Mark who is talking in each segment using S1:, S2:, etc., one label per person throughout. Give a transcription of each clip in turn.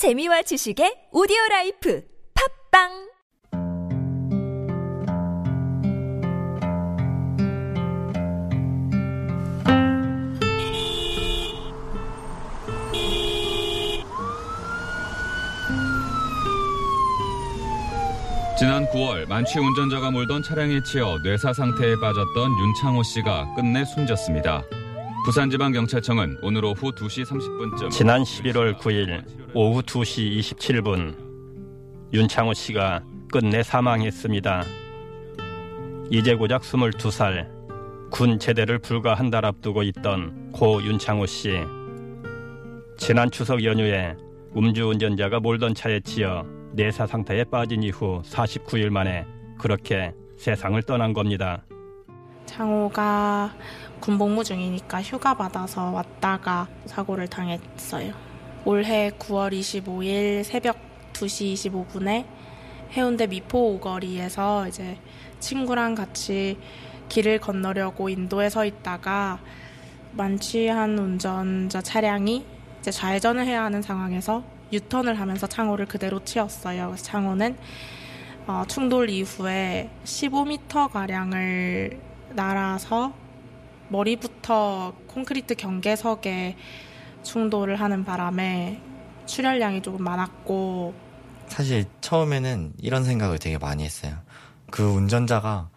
S1: 재미와 지식의 오디오 라이프 팟빵
S2: 지난 9월 만취 운전자가 몰던 차량에 치여 뇌사 상태에 빠졌던 윤창호 씨가 끝내 숨졌습니다. 부산지방경찰청은 오늘 오후 2시 30분쯤
S3: 지난 11월 9일 오후 2시 27분 윤창호 씨가 끝내 사망했습니다. 이제 고작 22살 군 제대를 불과 한 달 앞두고 있던 고 윤창호 씨. 지난 추석 연휴에 음주운전자가 몰던 차에 치여 내사 상태에 빠진 이후 49일 만에 그렇게 세상을 떠난 겁니다.
S4: 창호가 군복무 중이니까 휴가 받아서 왔다가 사고를 당했어요. 올해 9월 25일 새벽 2시 25분에 해운대 미포 오거리에서 이제 친구랑 같이 길을 건너려고 인도에 서 있다가 만취한 운전자 차량이 이제 좌회전을 해야 하는 상황에서 유턴을 하면서 창호를 그대로 치었어요. 창호는 어, 충돌 이후에 15m 가량을 날아서 머리부터 콘크리트 경계석에 충돌을 하는 바람에 출혈량이 조금 많았고
S5: 사실 처음에는 이런 생각을 되게 많이 했어요. 그 운전자가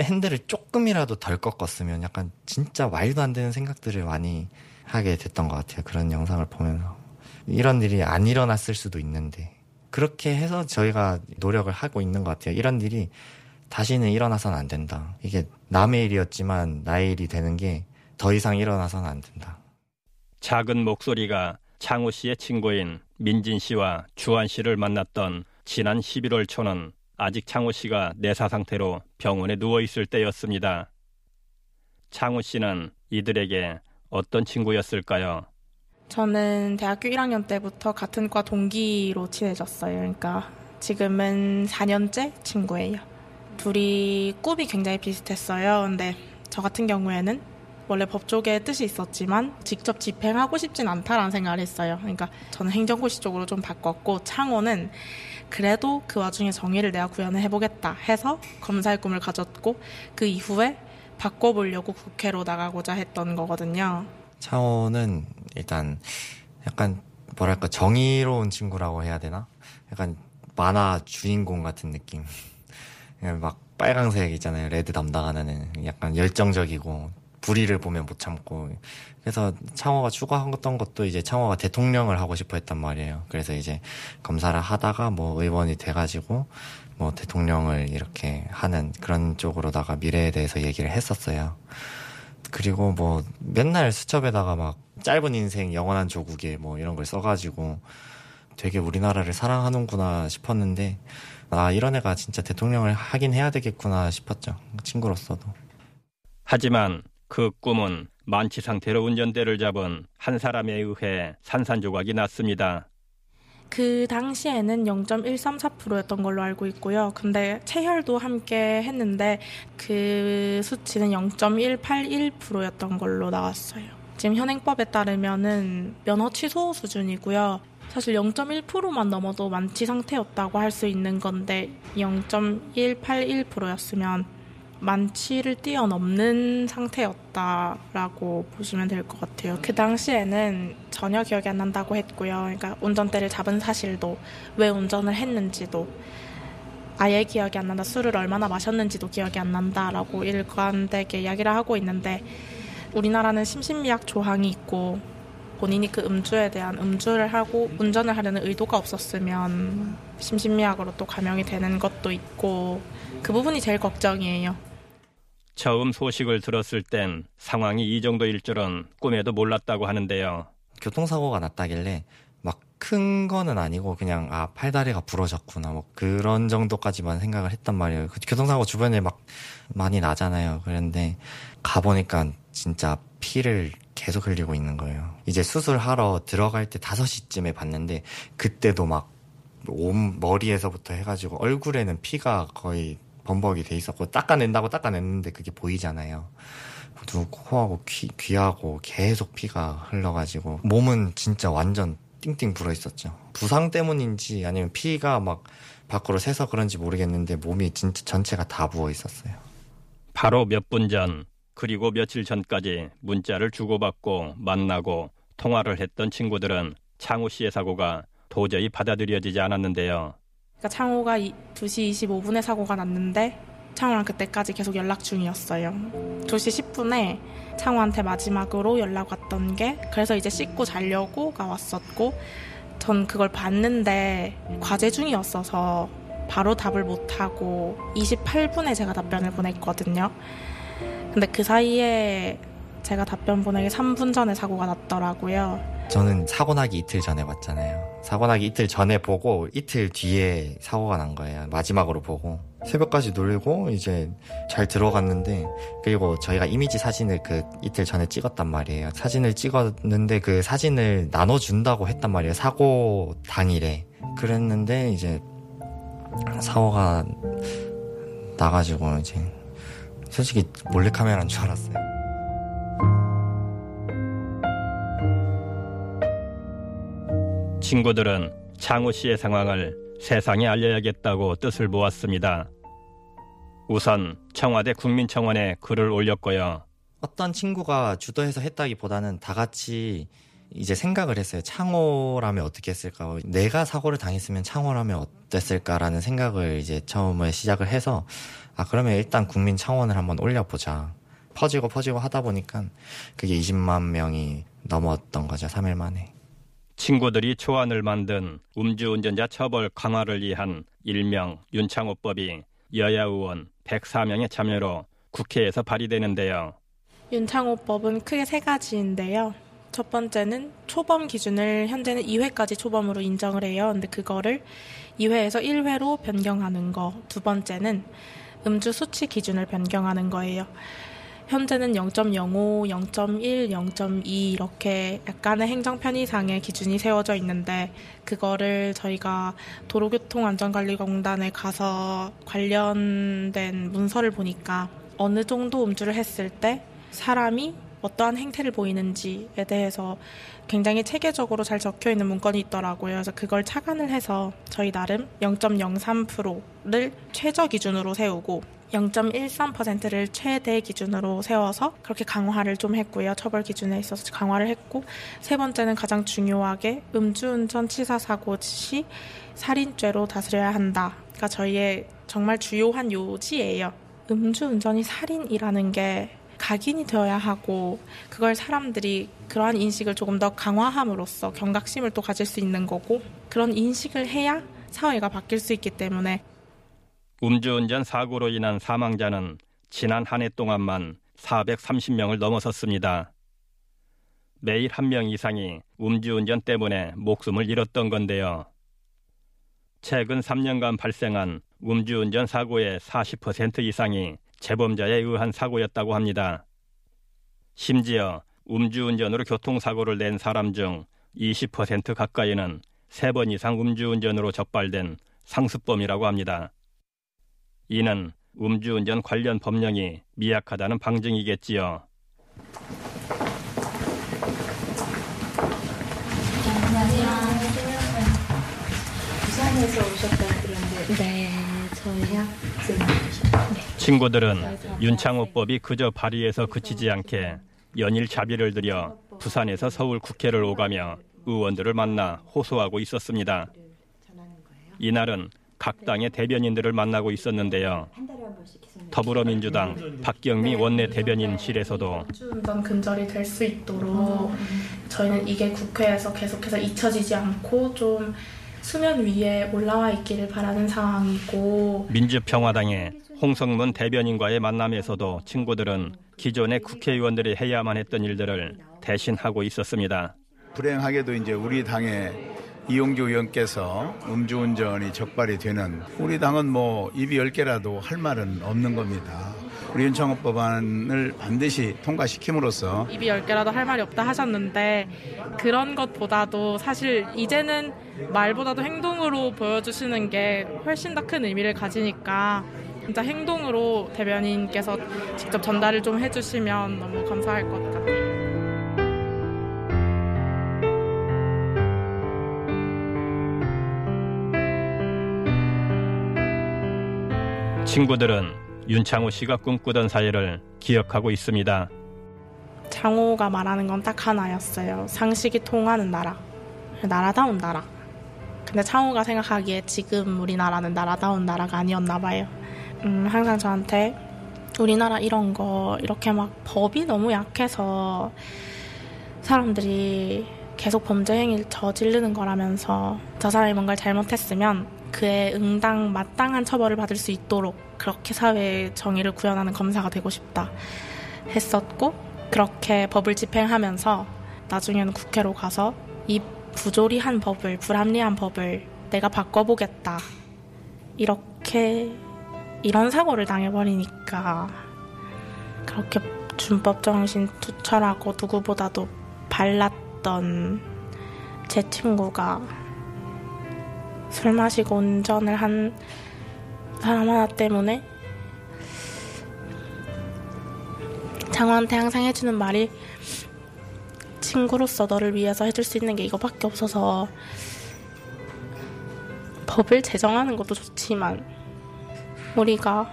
S5: 핸들을 조금이라도 덜 꺾었으면 약간 진짜 말도 안 되는 생각들을 많이 하게 됐던 것 같아요. 그런 영상을 보면서. 이런 일이 안 일어났을 수도 있는데. 그렇게 해서 저희가 노력을 하고 있는 것 같아요. 이런 일이 다시는 일어나선 안 된다. 이게 남의 일이었지만 나의 일이 되는 게 더 이상 일어나선 안 된다.
S3: 작은 목소리가 창호 씨의 친구인 민진 씨와 주한 씨를 만났던 지난 11월 초는 아직 창호 씨가 내사 상태로 병원에 누워 있을 때였습니다. 창호 씨는 이들에게 어떤 친구였을까요?
S4: 저는 대학교 1학년 때부터 같은 과 동기로 친해졌어요. 그러니까 지금은 4년째 친구예요. 둘이 꿈이 굉장히 비슷했어요. 근데 저 같은 경우에는 원래 법조계의 뜻이 있었지만 직접 집행하고 싶진 않다라는 생각을 했어요. 그러니까 저는 행정고시 쪽으로 좀 바꿨고 창호는 그래도 그 와중에 정의를 내가 구현을 해보겠다 해서 검사의 꿈을 가졌고 그 이후에 바꿔보려고 국회로 나가고자 했던 거거든요.
S5: 차오는 일단 약간 뭐랄까 정의로운 친구라고 해야 되나? 약간 만화 주인공 같은 느낌. 그냥 막 빨강색 있잖아요. 레드 담당하는 약간 열정적이고 불의를 보면 못 참고 그래서 창호가 추구했던 것도 이제 창호가 대통령을 하고 싶어 했단 말이에요. 그래서 이제 검사를 하다가 뭐 의원이 돼가지고 뭐 대통령을 이렇게 하는 그런 쪽으로다가 미래에 대해서 얘기를 했었어요. 그리고 뭐 맨날 수첩에다가 막 짧은 인생 영원한 조국에 뭐 이런 걸 써가지고 되게 우리나라를 사랑하는구나 싶었는데 아 이런 애가 진짜 대통령을 하긴 해야 되겠구나 싶었죠 친구로서도
S3: 하지만 그 꿈은 만취 상태로 운전대를 잡은 한 사람에 의해 산산조각이 났습니다.
S4: 그 당시에는 0.134%였던 걸로 알고 있고요. 근데 체혈도 함께 했는데 그 수치는 0.181%였던 걸로 나왔어요. 지금 현행법에 따르면은 면허 취소 수준이고요. 사실 0.1%만 넘어도 만취 상태였다고 할 수 있는 건데 0.181%였으면 만취를 뛰어넘는 상태였다라고 보시면 될 것 같아요. 그 당시에는 전혀 기억이 안 난다고 했고요. 그러니까 운전대를 잡은 사실도 왜 운전을 했는지도 아예 기억이 안 난다. 술을 얼마나 마셨는지도 기억이 안 난다라고 일관되게 이야기를 하고 있는데 우리나라는 심신미약 조항이 있고 본인이 그 음주에 대한 음주를 하고 운전을 하려는 의도가 없었으면 심신미약으로 또 감형이 되는 것도 있고 그 부분이 제일 걱정이에요.
S3: 처음 소식을 들었을 땐 상황이 이 정도일 줄은 꿈에도 몰랐다고 하는데요.
S5: 교통사고가 났다길래 막 큰 거는 아니고 그냥 아 팔다리가 부러졌구나 뭐 그런 정도까지만 생각을 했단 말이에요. 그 교통사고 주변에 막 많이 나잖아요. 그런데 가보니까 진짜 피를 계속 흘리고 있는 거예요. 이제 수술하러 들어갈 때 5시쯤에 봤는데 그때도 막온 머리에서부터 해가지고 얼굴에는 피가 거의 범벅이 돼 있었고 닦아낸다고 닦아냈는데 그게 보이잖아요. 눈, 코하고 귀, 귀하고 계속 피가 흘러가지고 몸은 진짜 완전 띵띵 불어 있었죠. 부상 때문인지 아니면 피가 막 밖으로 새서 그런지 모르겠는데 몸이 진짜 전체가 다 부어 있었어요.
S3: 바로 몇 분 전, 그리고 며칠 전까지 문자를 주고받고 만나고 통화를 했던 친구들은 창호 씨의 사고가 도저히 받아들여지지 않았는데요.
S4: 그러니까 창호가 2시 25분에 사고가 났는데 창호랑 그때까지 계속 연락 중이었어요. 2시 10분에 창호한테 마지막으로 연락 왔던 게 그래서 이제 씻고 자려고가 왔었고 전 그걸 봤는데 과제 중이었어서 바로 답을 못하고 28분에 제가 답변을 보냈거든요. 근데 그 사이에 제가 답변 보내기 3분 전에 사고가 났더라고요.
S5: 저는 사고 나기 이틀 전에 봤잖아요. 사고 나기 이틀 전에 보고 이틀 뒤에 사고가 난 거예요. 마지막으로 보고. 새벽까지 놀고 이제 잘 들어갔는데 그리고 저희가 이미지 사진을 그 이틀 전에 찍었단 말이에요. 사진을 찍었는데 그 사진을 나눠준다고 했단 말이에요. 사고 당일에. 그랬는데 이제 사고가 나가지고 이제 솔직히 몰래카메라인 줄 알았어요.
S3: 친구들은 창호 씨의 상황을 세상에 알려야겠다고 뜻을 모았습니다. 우선 청와대 국민청원에 글을 올렸고요.
S5: 어떤 친구가 주도해서 했다기보다는 다 같이 이제 생각을 했어요. 창호라면 어떻게 했을까? 내가 사고를 당했으면 창호라면 어땠을까라는 생각을 이제 처음에 시작을 해서 아 그러면 일단 국민 청원을 한번 올려보자. 퍼지고 퍼지고 하다 보니까 그게 20만 명이 넘었던 거죠. 3일 만에.
S3: 친구들이 초안을 만든 음주운전자 처벌 강화를 위한 일명 윤창호법이 여야 의원 104명의 참여로 국회에서 발의되는데요.
S4: 윤창호법은 크게 세 가지인데요. 첫 번째는 초범 기준을 현재는 2회까지 초범으로 인정을 해요. 근데 그거를 2회에서 1회로 변경하는 거. 두 번째는 음주 수치 기준을 변경하는 거예요. 현재는 0.05, 0.1, 0.2 이렇게 약간의 행정 편의상의 기준이 세워져 있는데 그거를 저희가 도로교통안전관리공단에 가서 관련된 문서를 보니까 어느 정도 음주를 했을 때 사람이 어떠한 행태를 보이는지에 대해서 굉장히 체계적으로 잘 적혀 있는 문건이 있더라고요. 그래서 그걸 착안을 해서 저희 나름 0.03%를 최저 기준으로 세우고 0.13%를 최대 기준으로 세워서 그렇게 강화를 좀 했고요. 처벌 기준에 있어서 강화를 했고 세 번째는 가장 중요하게 음주운전 치사 사고 시 살인죄로 다스려야 한다. 그러니까 저희의 정말 주요한 요지예요. 음주운전이 살인이라는 게 각인이 되어야 하고 그걸 사람들이 그러한 인식을 조금 더 강화함으로써 경각심을 또 가질 수 있는 거고 그런 인식을 해야 사회가 바뀔 수 있기 때문에
S3: 음주운전 사고로 인한 사망자는 지난 한 해 동안만 430명을 넘어섰습니다. 매일 한 명 이상이 음주운전 때문에 목숨을 잃었던 건데요. 최근 3년간 발생한 음주운전 사고의 40% 이상이 재범자에 의한 사고였다고 합니다. 심지어 음주운전으로 교통사고를 낸 사람 중 20% 가까이는 3번 이상 음주운전으로 적발된 상습범이라고 합니다. 이는 음주운전 관련 법령이 미약하다는 방증이겠지요.
S6: 부산에서 오셨다 그런데 네, 저희요.
S3: 친구들은 윤창호법이 그저 발의에서 그치지 않게 연일 자비를 들여 부산에서 서울 국회를 오가며 의원들을 만나 호소하고 있었습니다. 이날은 각 당의 대변인들을 만나고 있었는데요. 더불어민주당 박경미 원내 대변인실에서도
S4: 운전 근절이 될 수 있도록 저희는 이게 국회에서 계속해서 잊혀지지 않고 좀 수면 위에 올라와 있기를 바라는 상황이고
S3: 민주평화당의 홍성문 대변인과의 만남에서도 친구들은 기존의 국회의원들이 해야만 했던 일들을 대신하고 있었습니다.
S7: 불행하게도 이제 우리 당의 이용주 의원께서 음주운전이 적발이 되는 우리 당은 뭐 입이 열 개라도 할 말은 없는 겁니다. 우리 윤창호 법안을 반드시 통과시킴으로써
S4: 입이 열 개라도 할 말이 없다 하셨는데 그런 것보다도 사실 이제는 말보다도 행동으로 보여주시는 게 훨씬 더 큰 의미를 가지니까 진짜 행동으로 대변인께서 직접 전달을 좀 해주시면 너무 감사할 것 같아요.
S3: 친구들은 윤창호 씨가 꿈꾸던 사회를 기억하고 있습니다.
S4: 창호가 말하는 건 딱 하나였어요. 상식이 통하는 나라. 나라다운 나라. 근데 창호가 생각하기에 지금 우리나라는 나라다운 나라가 아니었나 봐요. 음, 항상 저한테 우리나라 이런 거 이렇게 막 법이 너무 약해서 사람들이 계속 범죄 행위를 저지르는 거라면서 저 사람이 뭔가를 잘못했으면 그에 응당 마땅한 처벌을 받을 수 있도록 그렇게 사회의 정의를 구현하는 검사가 되고 싶다 했었고 그렇게 법을 집행하면서 나중에는 국회로 가서 이 부조리한 법을 불합리한 법을 내가 바꿔보겠다. 이렇게 이런 사고를 당해버리니까 그렇게 준법 정신 투철하고 누구보다도 발랐던 제 친구가 술 마시고 운전을 한 사람 하나 때문에 장호한테 항상 해주는 말이 친구로서 너를 위해서 해줄 수 있는 게 이거밖에 없어서 법을 제정하는 것도 좋지만 우리가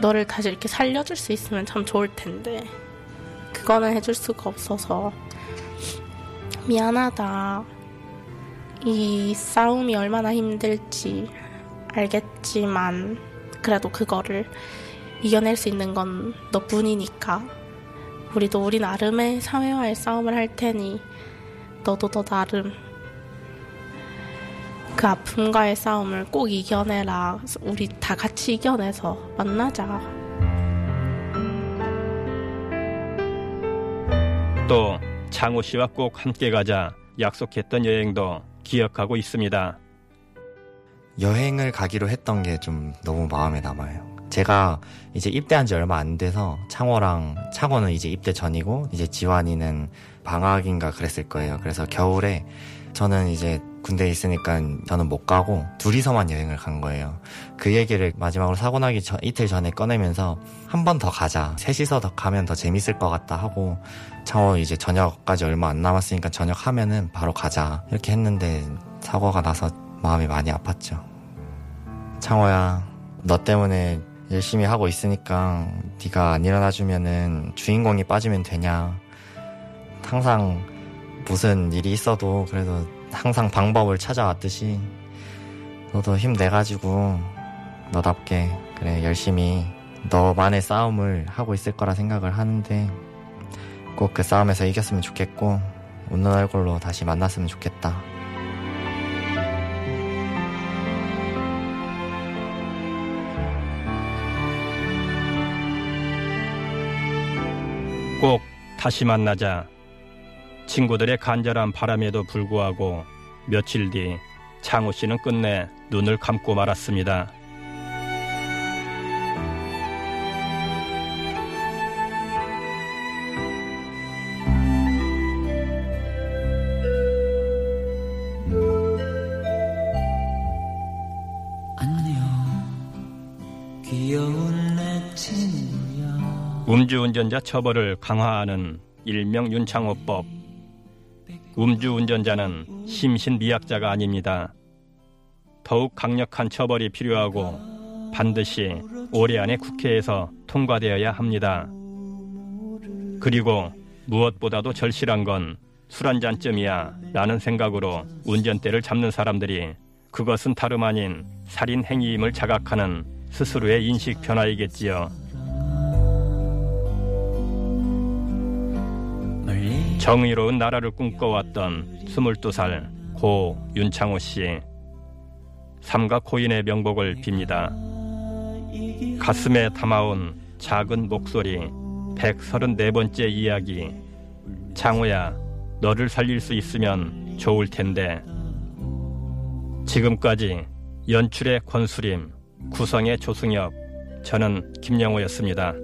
S4: 너를 다시 이렇게 살려줄 수 있으면 참 좋을 텐데 그거는 해줄 수가 없어서 미안하다. 이 싸움이 얼마나 힘들지 알겠지만 그래도 그거를 이겨낼 수 있는 건 너뿐이니까 우리도 우리 나름의 사회와의 싸움을 할 테니 너도 너 나름 그 아픔과의 싸움을 꼭 이겨내라. 우리 다 같이 이겨내서 만나자.
S3: 또 장호 씨와 꼭 함께 가자 약속했던 여행도 기억하고 있습니다.
S5: 여행을 가기로 했던 게 좀 너무 마음에 남아요. 제가 이제 입대한 지 얼마 안 돼서 창호랑 창호는 이제 입대 전이고 이제 지환이는 방학인가 그랬을 거예요. 그래서 겨울에 저는 이제 군대에 있으니까 저는 못 가고 둘이서만 여행을 간 거예요. 그 얘기를 마지막으로 사고 나기 전, 이틀 전에 꺼내면서 한 번 더 가자. 셋이서 더 가면 더 재밌을 것 같다 하고 창호 이제 저녁까지 얼마 안 남았으니까 저녁 하면은 바로 가자. 이렇게 했는데 사고가 나서 마음이 많이 아팠죠. 창호야, 너 때문에 열심히 하고 있으니까 네가 안 일어나 주면은 주인공이 빠지면 되냐. 항상 무슨 일이 있어도 그래도 항상 방법을 찾아왔듯이 너도 힘내가지고 너답게 그래 열심히 너만의 싸움을 하고 있을 거라 생각을 하는데 꼭 그 싸움에서 이겼으면 좋겠고 웃는 얼굴로 다시 만났으면 좋겠다.
S3: 다시 만나자. 친구들의 간절한 바람에도 불구하고 며칠 뒤 창호 씨는 끝내 눈을 감고 말았습니다. 음주운전자 처벌을 강화하는 일명 윤창호법. 음주운전자는 심신미약자가 아닙니다. 더욱 강력한 처벌이 필요하고 반드시 올해 안에 국회에서 통과되어야 합니다. 그리고 무엇보다도 절실한 건 술 한 잔쯤이야 라는 생각으로 운전대를 잡는 사람들이 그것은 다름 아닌 살인 행위임을 자각하는 스스로의 인식 변화이겠지요. 정의로운 나라를 꿈꿔왔던 22살 고 윤창호 씨. 삼가 코인의 명복을 빕니다. 가슴에 담아온 작은 목소리 134번째 이야기. 창호야, 너를 살릴 수 있으면 좋을 텐데. 지금까지 연출의 권수림, 구성의 조승엽, 저는 김영호였습니다.